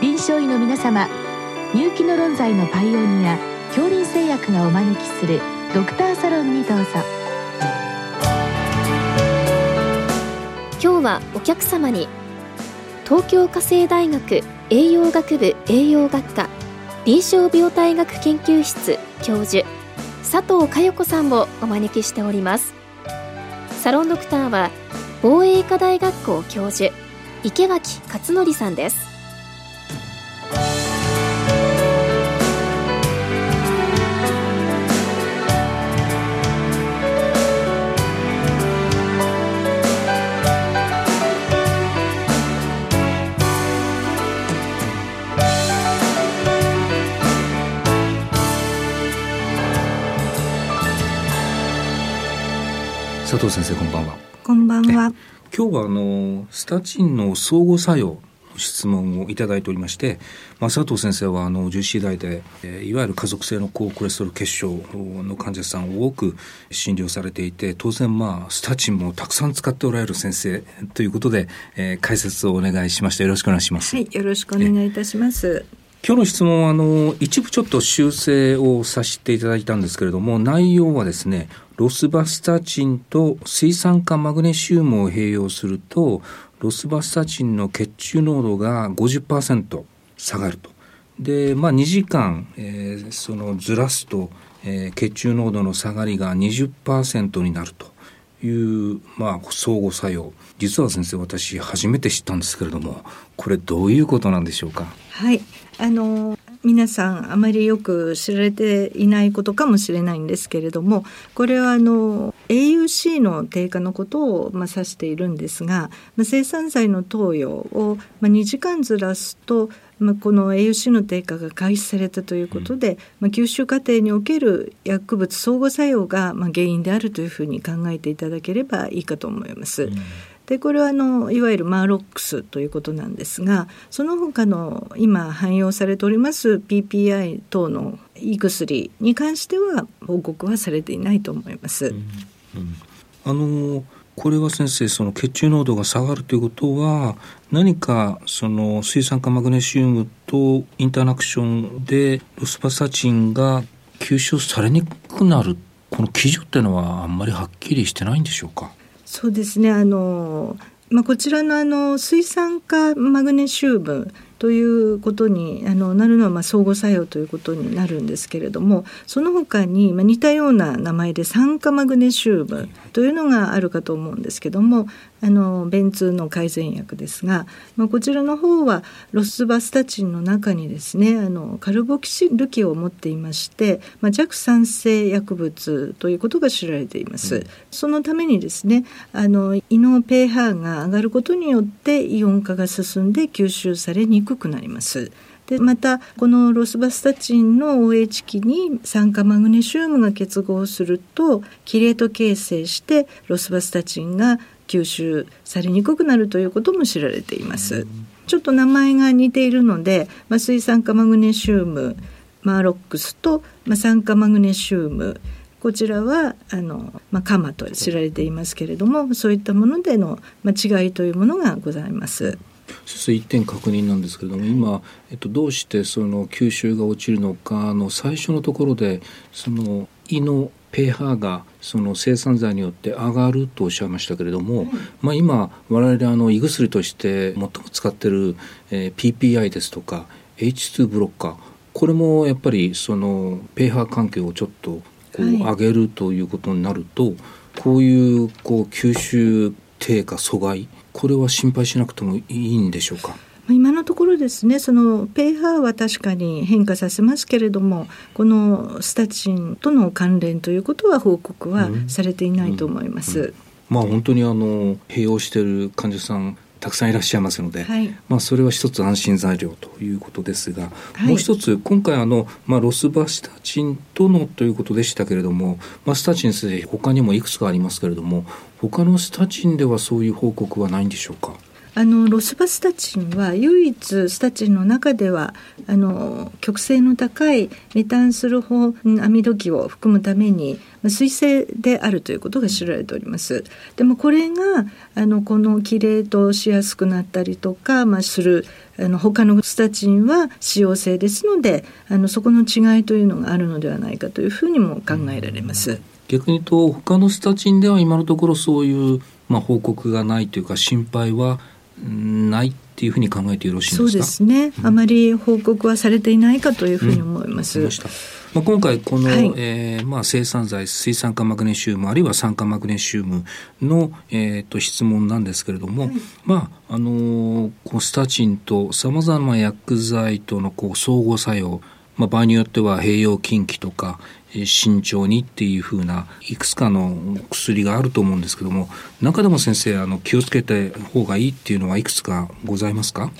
臨床医の皆様入気の論剤のパイオニア恐林製薬がお招きするドクターサロンにどうぞ。今日はお客様に東京家政大学栄養学部栄養学科臨床病態学研究室教授佐藤佳代子さんをお招きしております。サロンドクターは防衛医科大学校教授池脇勝則さんです。佐藤先生こんばんは。こんばんは。今日はあのスタチンの相互作用質問をいただいておりまして、まあ、佐藤先生はあの重視医大で、えー、いわゆる家族性の高コレステロール血症の患者さんを多く診療されていて当然まあスタチンもたくさん使っておられる先生ということで、えー、解説をお願いしましたよろしくお願いします。はいよろしくお願いいたします今日の質問はあの一部ちょっと修正をさせていただいたんですけれども内容はですねロスバスタチンと水酸化マグネシウムを併用するとロスバスタチンの血中濃度が50%下がると。で、まあ、2時間、えー、そのずらすと、えー、血中濃度の下がりが20%になるという、まあ、相互作用。実は先生、私初めて知ったんですけれども、これどういうことなんでしょうか？はい。あの皆さんあまりよく知られていないことかもしれないんですけれどもこれはあの AUC の低下のことをまあ指しているんですが、まあ、生産剤の投与をまあ2時間ずらすとまあ、この AUC の低下が開始されたということで、まあ、吸収過程における薬物相互作用がまあ原因であるというふうに考えていただければいいかと思います。うんでこれはあのいわゆるマーロックスということなんですがその他の今汎用されております PPI 等の胃薬に関しては報告はされていないと思います。うんうん、あのこれは先生その血中濃度が下がるということは何かその水酸化マグネシウムとインタラクションでロスパサチンが吸収されにくくなるこの基準っていうのはあんまりはっきりしてないんでしょうか？そうですねあの、まあ、こちらのあの水酸化マグネシウムということにあのなるのはまあ相互作用ということになるんですけれどもその他にまあ似たような名前で酸化マグネシウムというのがあるかと思うんですけどもあの便通の改善薬ですが、まあ、こちらの方はロスバスタチンの中にですねあのカルボキシル基を持っていまして、まあ、弱酸性薬物ということが知られています。うん、そのためにですねあの胃の pH が上がることによってイオン化が進んで吸収されにくくなります。でまたこのロスバスタチンの OH 基に酸化マグネシウムが結合するとキレート形成してロスバスタチンが吸収されにくくなるということも知られています。ちょっと名前が似ているので、まあ、水酸化マグネシウムマーロックスと、まあ、酸化マグネシウムこちらはあの、まあ、カマと知られていますけれどもそういったものでの、まあ、違いというものがございます。そして一点確認なんですけれども今、えっと、どうしてその吸収が落ちるのかの最初のところでその胃の pH がその生産剤によって上がるとおっしゃいましたけれども、うん、まあ、今我々あの胃薬として最も使ってる、えー、PPI ですとか H2 ブロッカーこれもやっぱりその pH 環境をちょっとこう上げるということになると、はい、こういうこう吸収低下阻害これは心配しなくてもいいんでしょうか？今のところですねその pH は確かに変化させますけれどもこのスタチンとの関連ということは報告はされていないと思います。うん。うん。うん、まあ本当にあの併用している患者さんたくさんいらっしゃいますので、はい、まあ、それは一つ安心材料ということですが、はい、もう一つ今回あの、まあ、ロスバスタチンとのということでしたけれども、まあ、スタチン先生他にもいくつかありますけれども他のスタチンではそういう報告はないんでしょうか？あのロスバスタチンは唯一スタチンの中ではあの極性の高いメタンスルホアミド基を含むために水性であるということが知られております。でもこれがあのこのキレートしやすくなったりとか、まあ、するあの他のスタチンは使用性ですのであのそこの違いというのがあるのではないかというふうにも考えられます。逆に言うと他のスタチンでは今のところそういう、まあ、報告がないというか心配はないっていうふうに考えてよろしいですか？そうですね、うん、あまり報告はされていないかというふうに思います。うん。まあ、今回この、はい、えー、まあ、生産剤水酸化マグネシウムあるいは酸化マグネシウムの、えーと、質問なんですけれども、はい、まああのー、このスタチンとさまざまな薬剤とのこう相互作用まあ、場合によっては併用禁忌とか慎重にっていうふうないくつかの薬があると思うんですけども中でも先生あの気をつけて方がいいっていうのはいくつかございますか？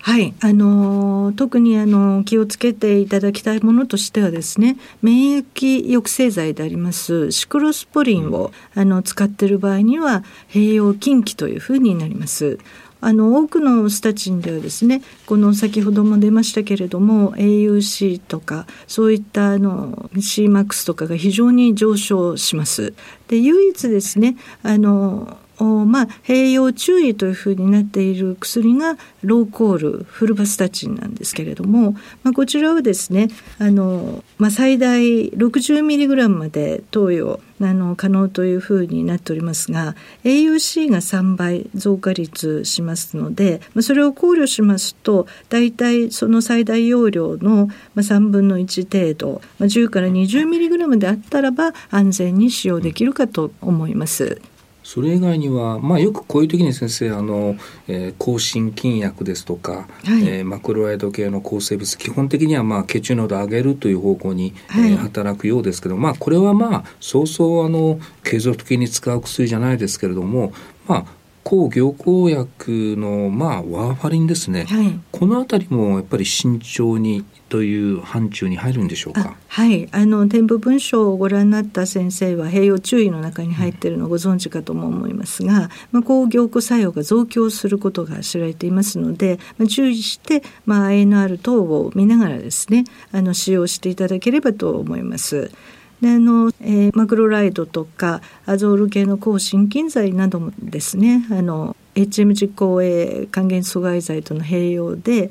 はい、あの特にあの気をつけていただきたいものとしてはですね免疫抑制剤でありますシクロスポリンを、あの使っている場合には併用禁忌というふうになります。あの多くのスタチンではですねこの先ほども出ましたけれども AUC とかそういったあの CMAX とかが非常に上昇します。で唯一ですねあのまあ、併用注意というふうになっている薬がローコールフルバスタチンなんですけれども、まあ、こちらはですねあの、まあ、最大 60mg まで投与あの可能というふうになっておりますが AUC が3倍増加率しますので、まあ、それを考慮しますと大体その最大容量の3分の1程度、まあ、10から 20mg であったらば安全に使用できるかと思います。それ以外には、まあ、よくこういう時に先生あの、えー、抗心筋薬ですとか、はい、えー、マクロライド系の抗生物基本的には、まあ、血中濃度を上げるという方向に、はい、えー、働くようですけど、まあ、これはまあそうそうあの継続的に使う薬じゃないですけれども、まあ、抗凝固薬の、まあ、ワーファリンですね、はい、この辺りもやっぱり慎重にという範疇に入るんでしょうか？はい。あの添付文書をご覧になった先生は併用注意の中に入っているのをご存知かとも思いますが、まあ、抗凝固作用が増強することが知られていますので、まあ、注意して、まあ、ANR 等を見ながらですねあの使用していただければと思います。であの、えー、マクロライドとかアゾール系の抗心筋剤などもですねあの HM 実行 A 還元阻害剤との併用で、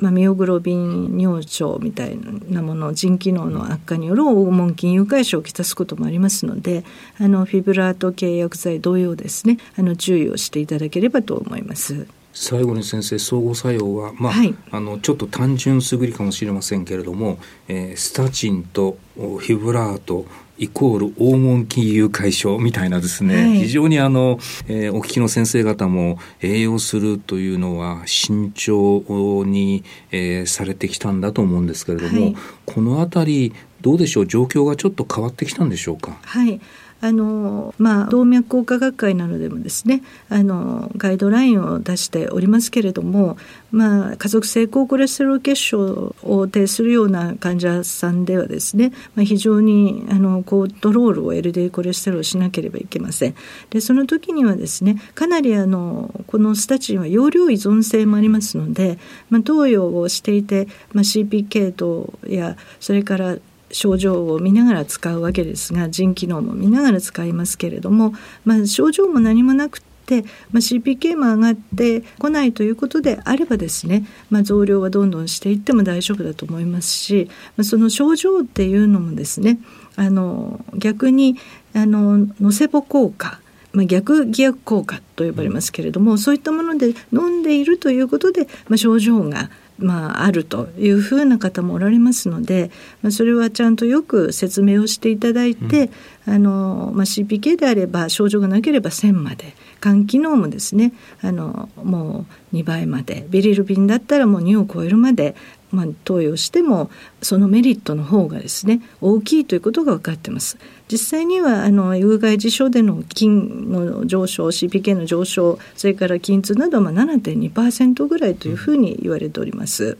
まあ、ミオグロビン尿症みたいなもの腎機能の悪化による黄門筋誘拐症をきたすこともありますのであのフィブラート系薬剤同様ですねあの注意をしていただければと思います。最後に先生相互作用は、まあ、はい、あのちょっと単純すぐりかもしれませんけれども、えー、スタチンとフィブラートイコール黄門筋誘拐症みたいなですね、はい、非常にあの、えー、お聞きの先生方も栄養するというのは慎重に、えー、されてきたんだと思うんですけれども、はい、この辺りどうでしょう？状況がちょっと変わってきたんでしょうか？はいあのまあ、動脈硬化学会などでもですねあのガイドラインを出しておりますけれども、まあ、家族性高コレステロール血症を呈するような患者さんではですね、まあ、非常にあのコントロールを LDL コレステロールしなければいけません。でその時にはですねかなりあのこのスタチンは容量依存性もありますので、まあ、投与をしていて、まあ、CPK 等やそれから症状を見ながら使うわけですが腎機能も見ながら使いますけれども、まあ、症状も何もなくて、まあ、CPK も上がってこないということであればですね、まあ、増量はどんどんしていっても大丈夫だと思いますし、まあ、その症状っていうのもですねあの逆にあのノセボ効果まあ、逆偽薬効果と呼ばれますけれども、そういったもので飲んでいるということで、まあ、症状がまあ、あるというふうな方もおられますので、まあ、それはちゃんとよく説明をしていただいて、うん、あのまあ、CPK であれば症状がなければ1000まで肝機能もですねあのもう2倍までビリルビンだったらもう2を超えるまでまあ、投与してもそのメリットの方がですね大きいということが分かってます。実際にはあの有害事象での菌の上昇 CPK の上昇それから筋痛などは7.2%ぐらいというふうに言われております。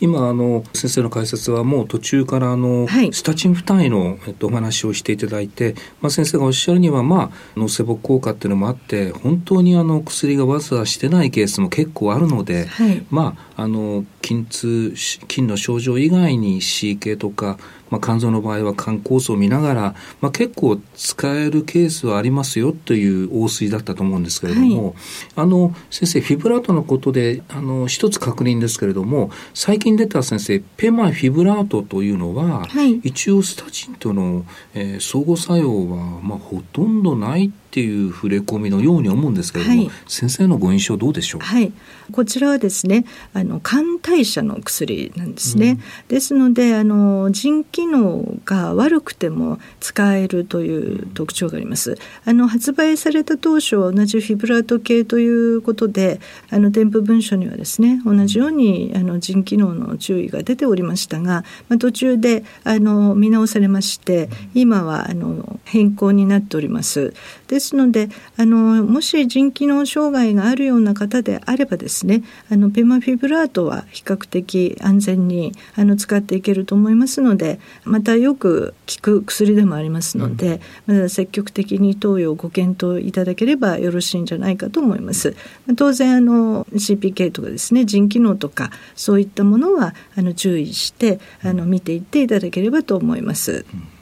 今あの先生の解説はもう途中からあの、はい、スタチン負担への、えっと、お話をしていただいて、まあ、先生がおっしゃるには、まあ、ノセボ効果っていうのもあって本当にあの薬がわざわざしてないケースも結構あるので、はい、まああの筋痛筋の症状以外に C 系とかまあ、肝臓の場合は肝酵素を見ながら、まあ、結構使えるケースはありますよという応水だったと思うんですけれども、はい、あの先生フィブラートのことであの一つ確認ですけれども最近出た先生ペマフィブラートというのは、はい、一応スタチンとの、えー、相互作用は、まあ、ほとんどないっていう触れ込みのように思うんですけれども、はい、先生のご印象どうでしょう？はい。こちらはですねあの肝代謝の薬なんですね、うん、ですのであの腎機能が悪くても使えるという特徴があります。あの発売された当初は同じフィブラート系ということであの添付文書にはですね同じようにあの腎機能の注意が出ておりましたが、まあ、途中であの見直されまして今はあの変更になっております。ですのであのもし腎機能障害があるような方であればですねあのペマフィブラートは比較的安全にあの使っていけると思いますのでまたよく効く薬でもありますので、うん、まだ積極的に投与をご検討いただければよろしいんじゃないかと思います。当然あの CPK とかですね腎機能とかそういったものはあの注意してあの見ていっていただければと思います。うん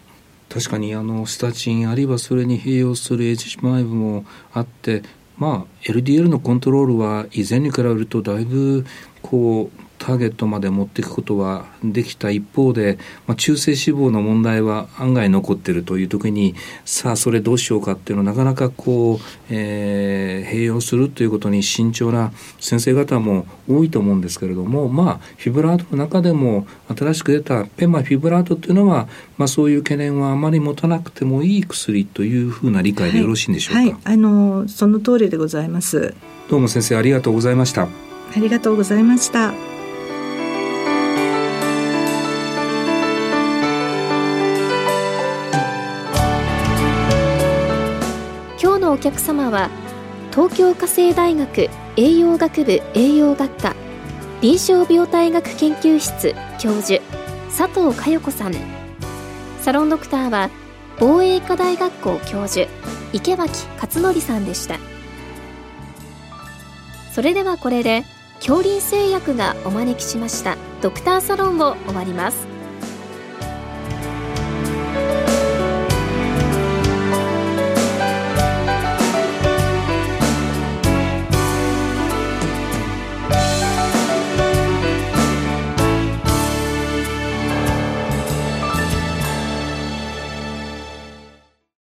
確かにあのスタチンあるいはそれに併用する H5 もあってまあ LDL のコントロールは以前に比べるとだいぶこうターゲットまで持っていくことはできた一方で、まあ、中性脂肪の問題は案外残っているという時にさあそれどうしようかっていうのはなかなかこう、えー、併用するということに慎重な先生方も多いと思うんですけれどもまあフィブラートの中でも新しく出たペマフィブラートっていうのは、まあ、そういう懸念はあまり持たなくてもいい薬というふうな理解でよろしいんでしょうか、はい、はい、あのその通りでございます。どうも先生ありがとうございました。ありがとうございました客様は東京家政大学栄養学部栄養学科臨床病態学研究室教授佐藤佳代子さん。サロンドクターは防衛医科大学校教授池脇勝則さんでした。それではこれで恐林製薬がお招きしましたドクターサロンを終わります。